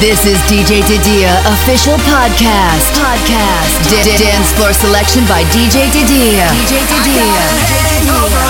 This is DJ Didia official podcast. Podcast. D- dance floor selection by DJ Didia. DJ Didia.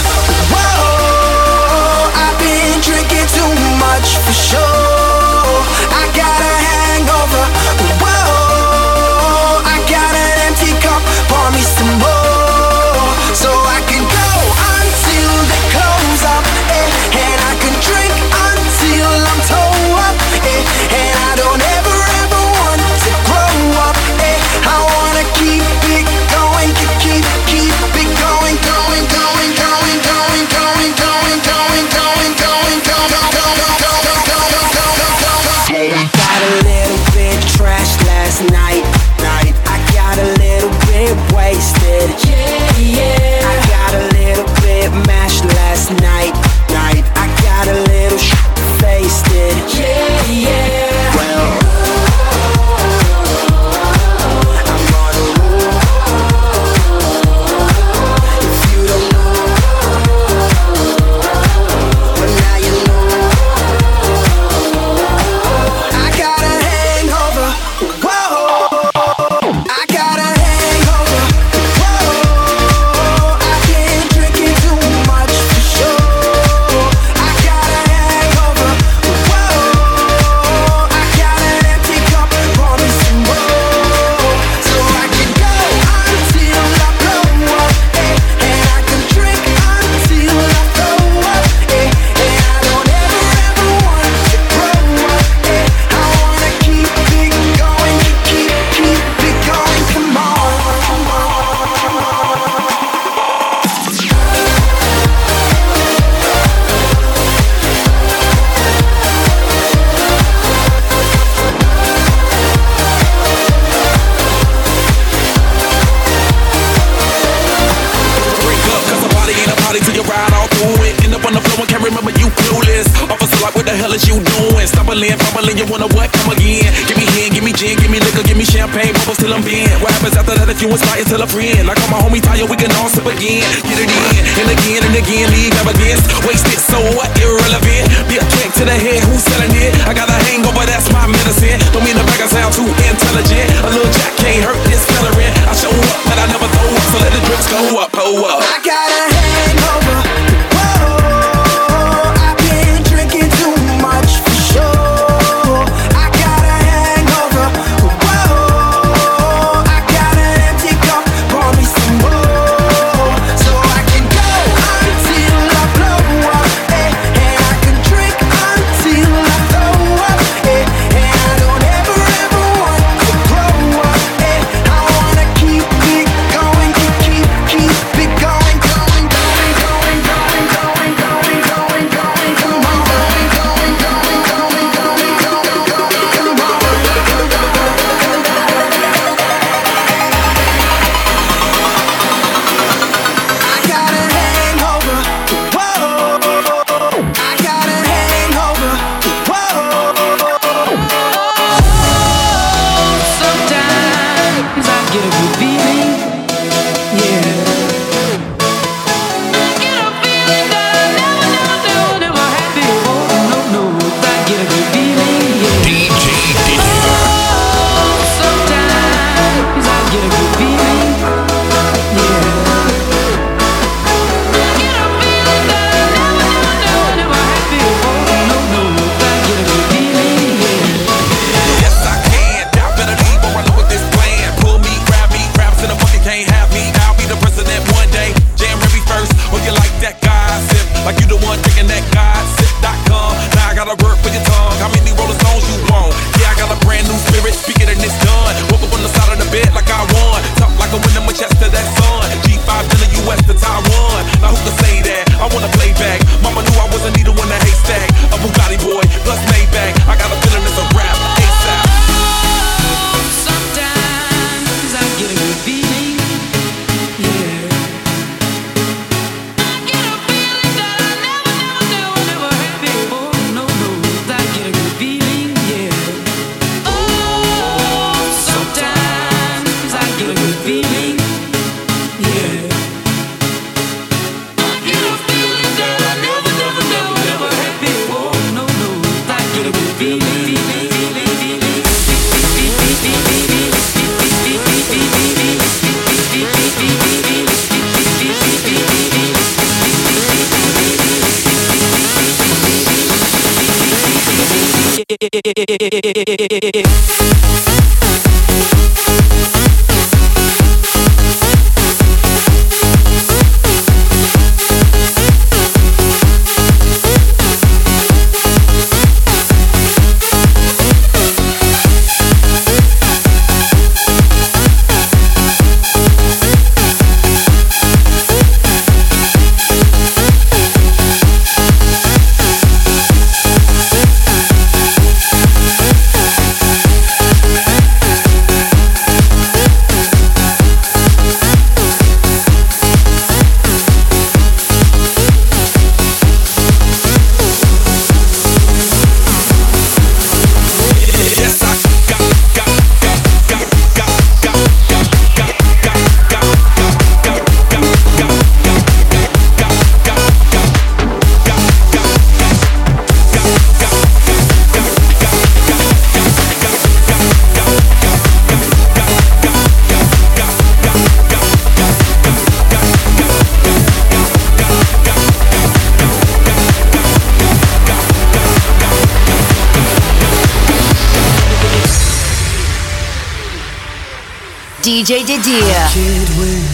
idea. I can't win,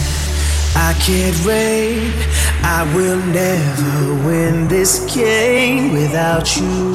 I can't reign. I will never win this game without you.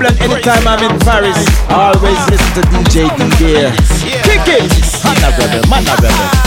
problem anytime I'm in Paris. I always listen to DJ D Here, Kick it! Man a rebel, man a rebel.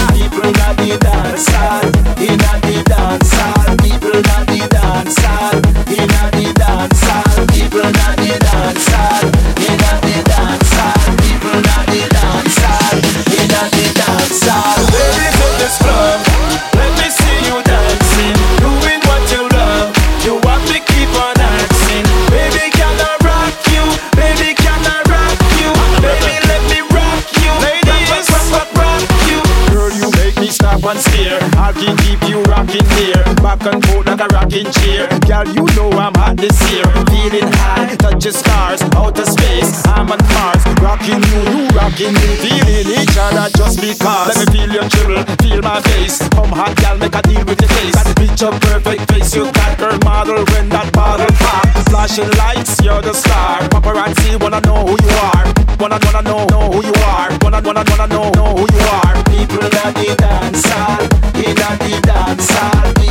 my face. Come hot, girl, make a deal with your face. That picture perfect face, you got girl model when that bottle pop. Flashing lights, you're the star. Paparazzi wanna know who you are. Wanna wanna know, know who you are. Wanna wanna wanna know, know who you are. People that the dancer, in that the dancer.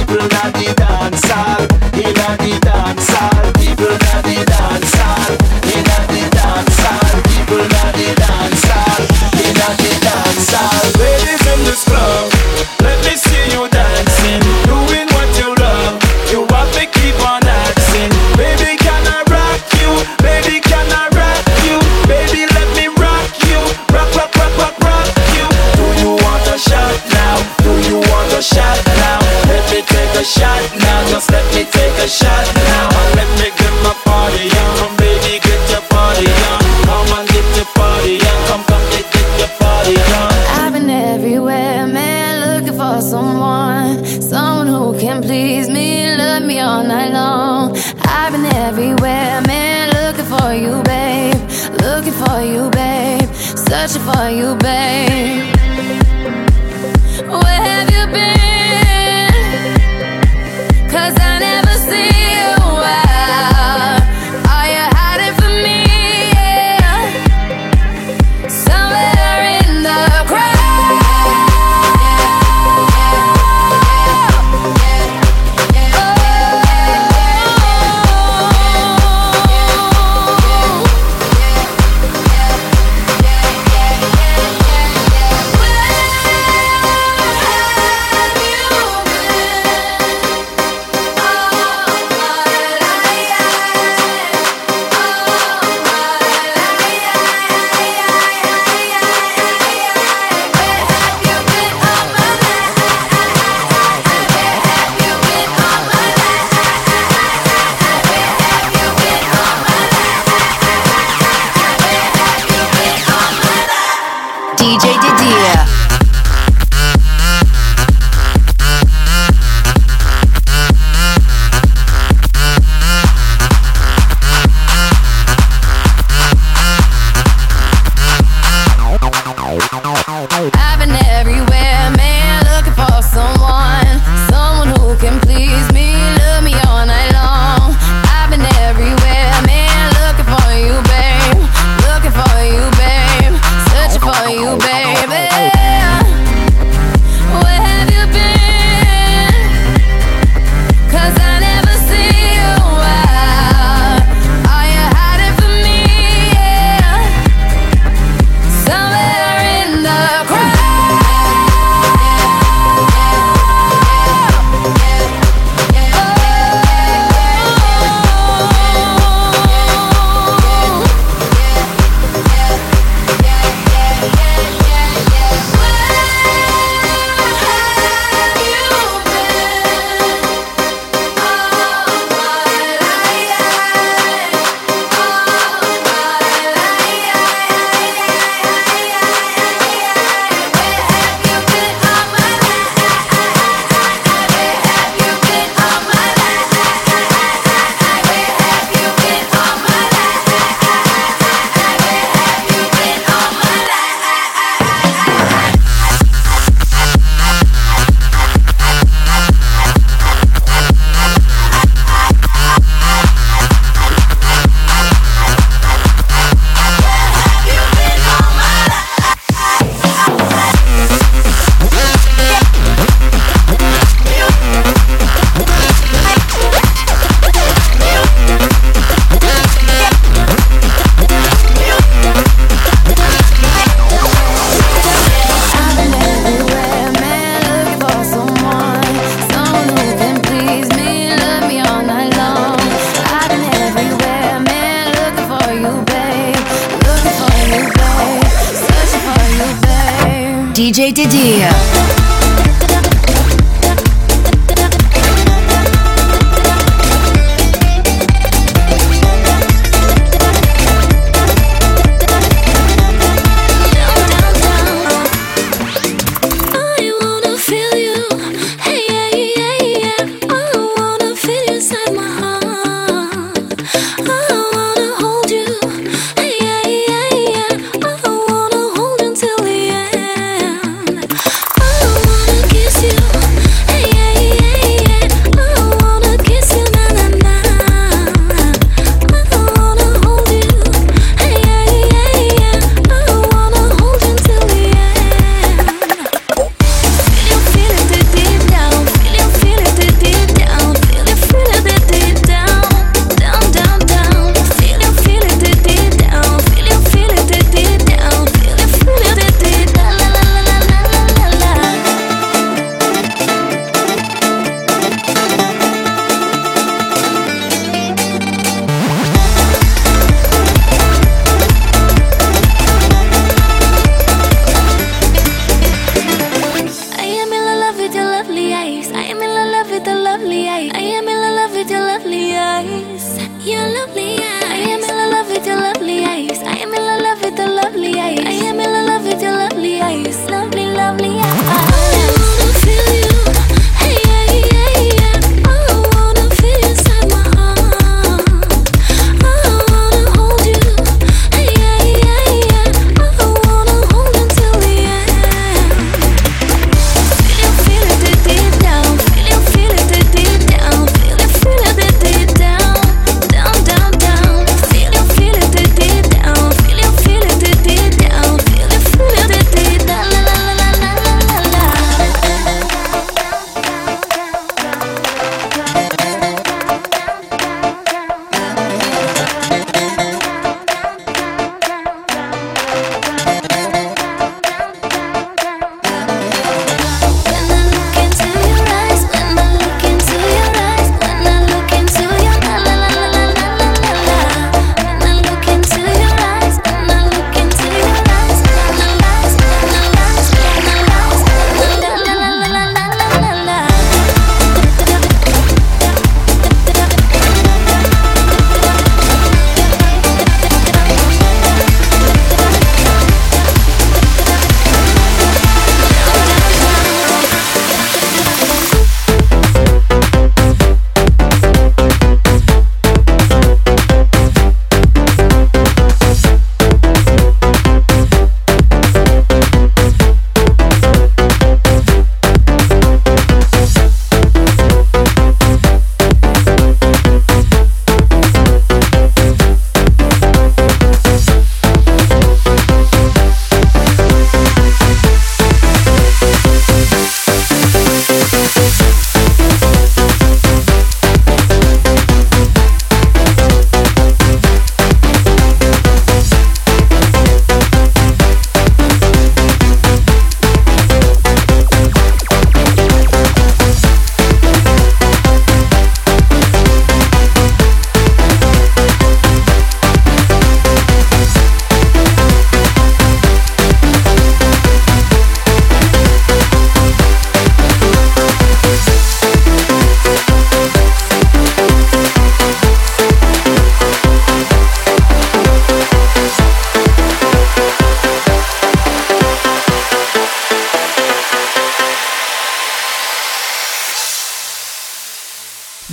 Орхидея.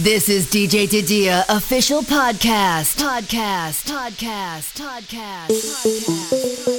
This is DJ Didia official podcast. Podcast. Podcast. Podcast. Podcast.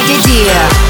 DJ Didier.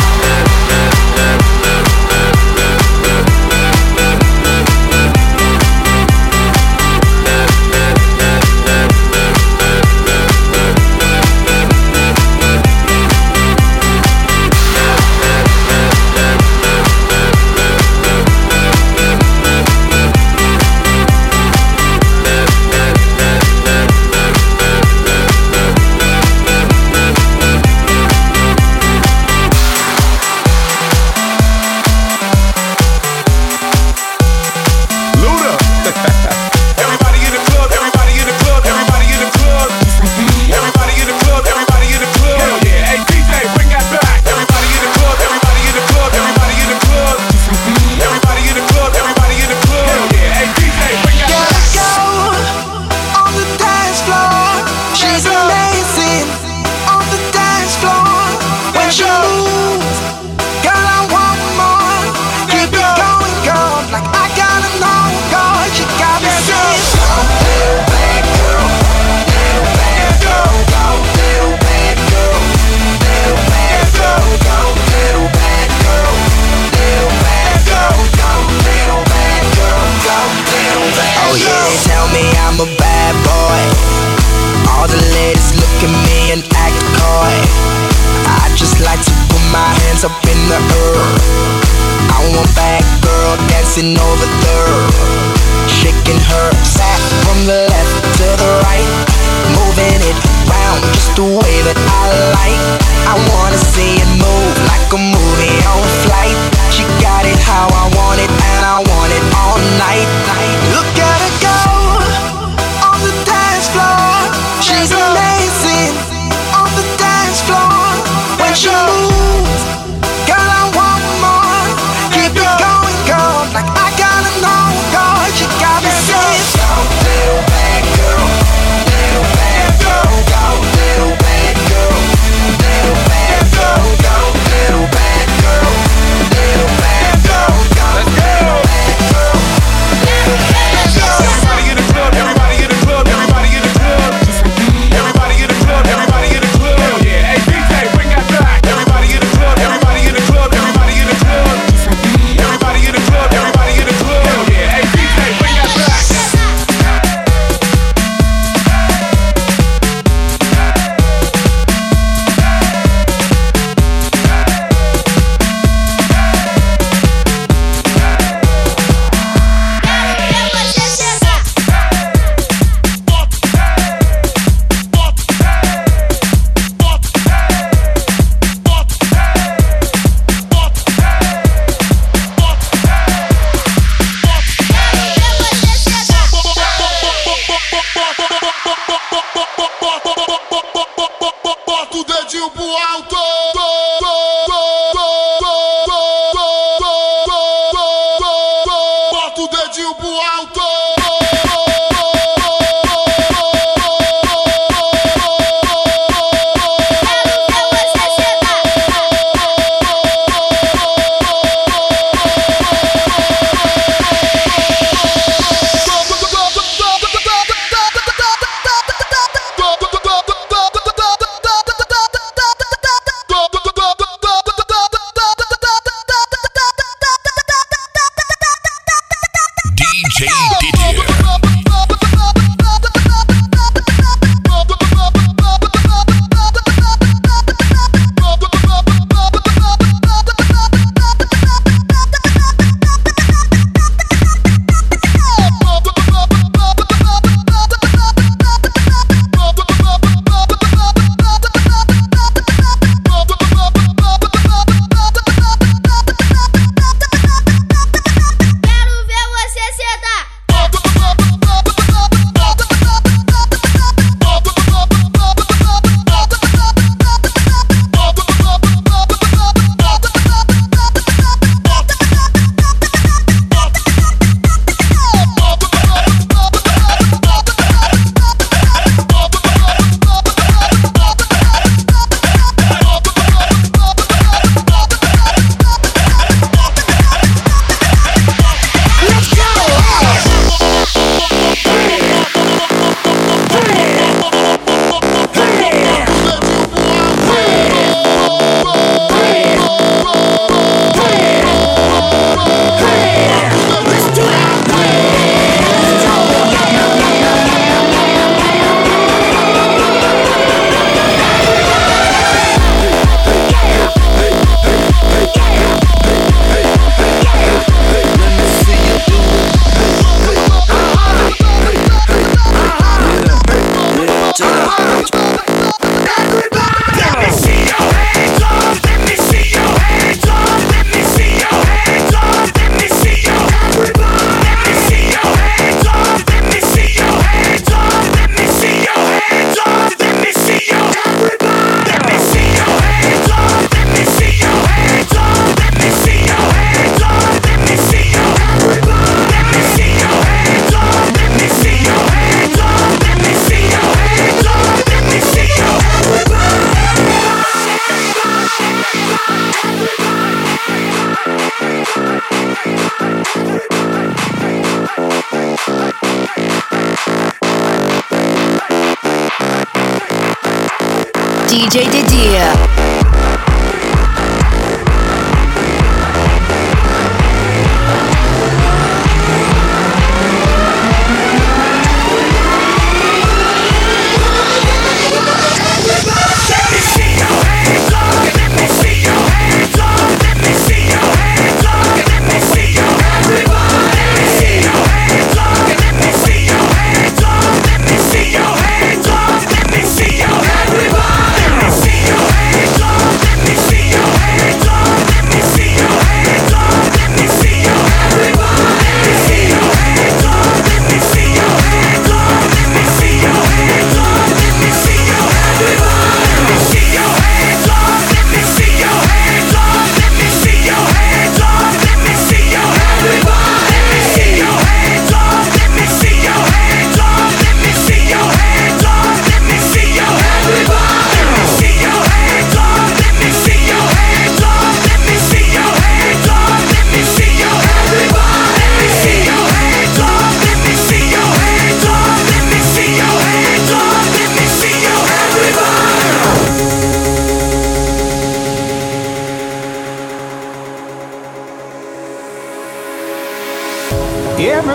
way that I like. I wanna see it move like a movie on flight. She got it how I want it, and I want it all night. night.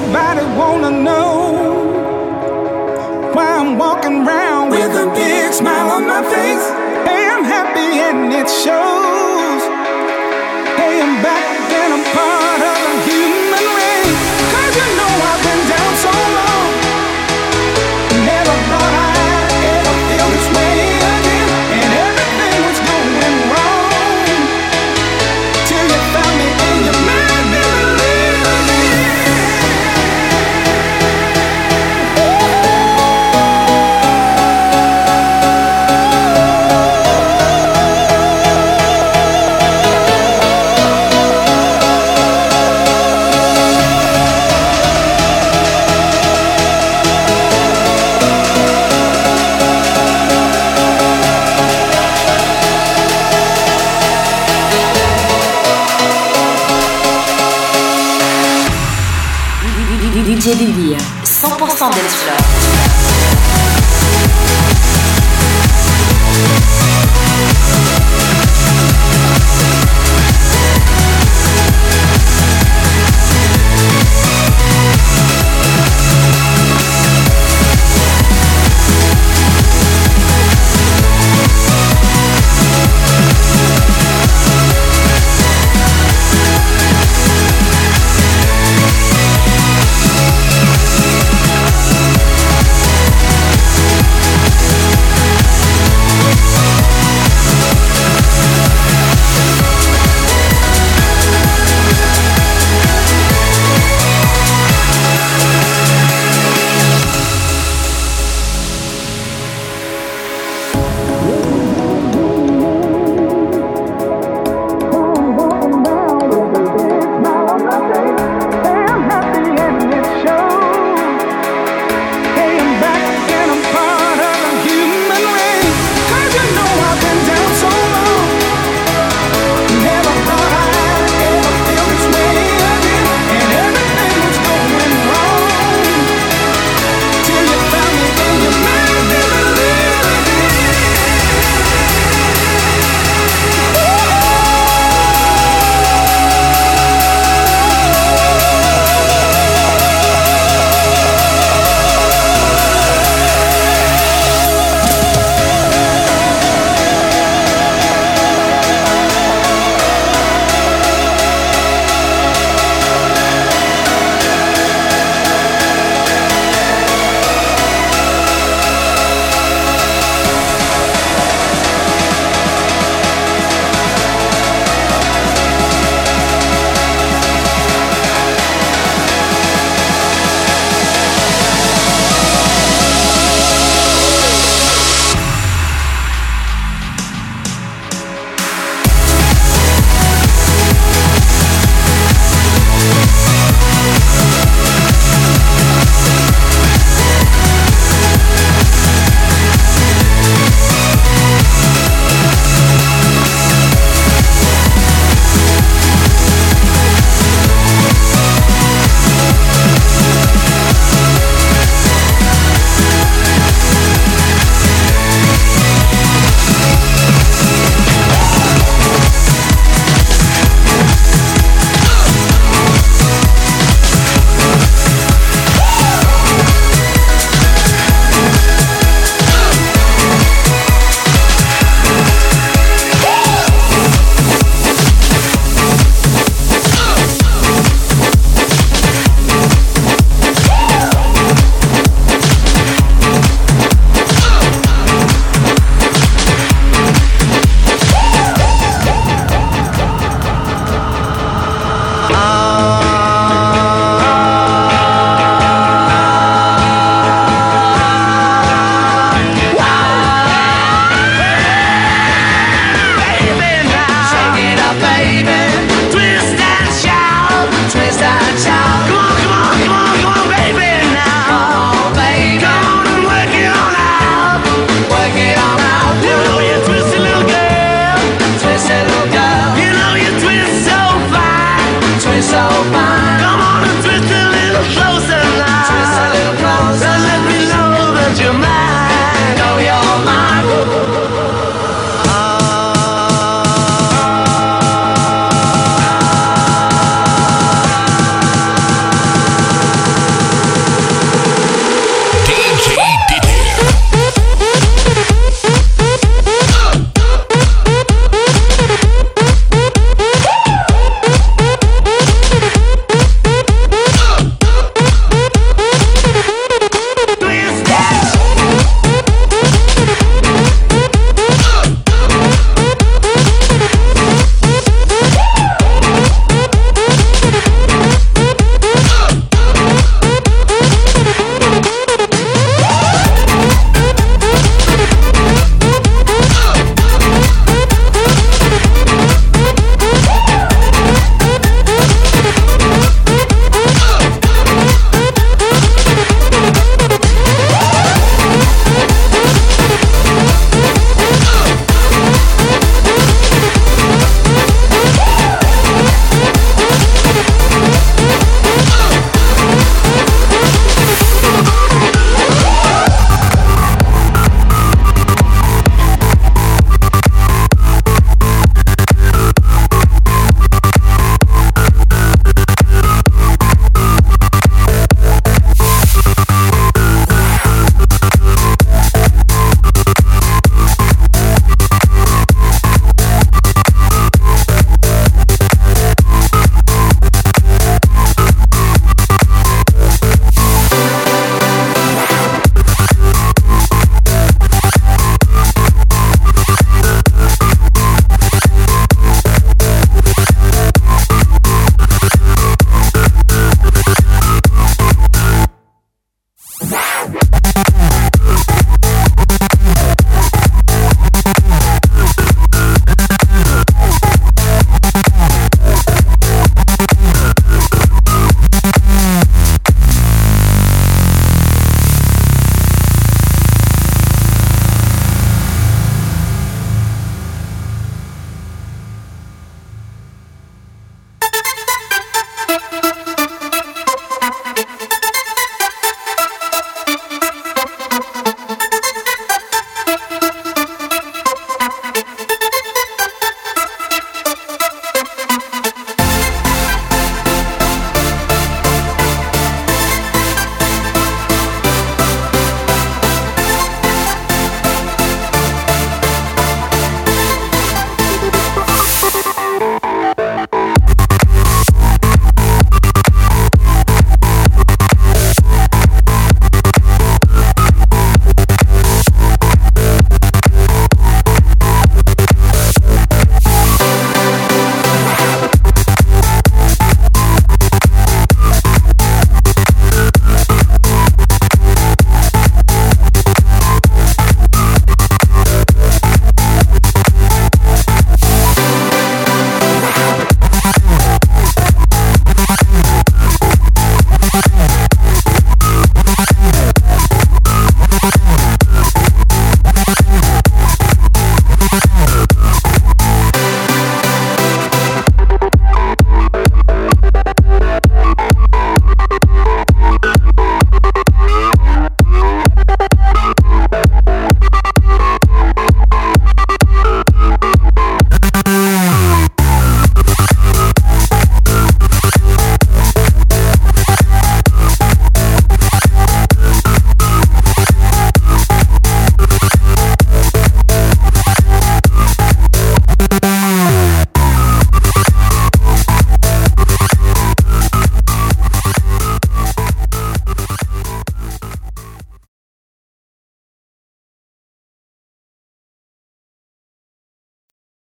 Everybody wanna know why I'm walking around with a big smile on my face. Hey, I'm happy and it shows. 100% Dance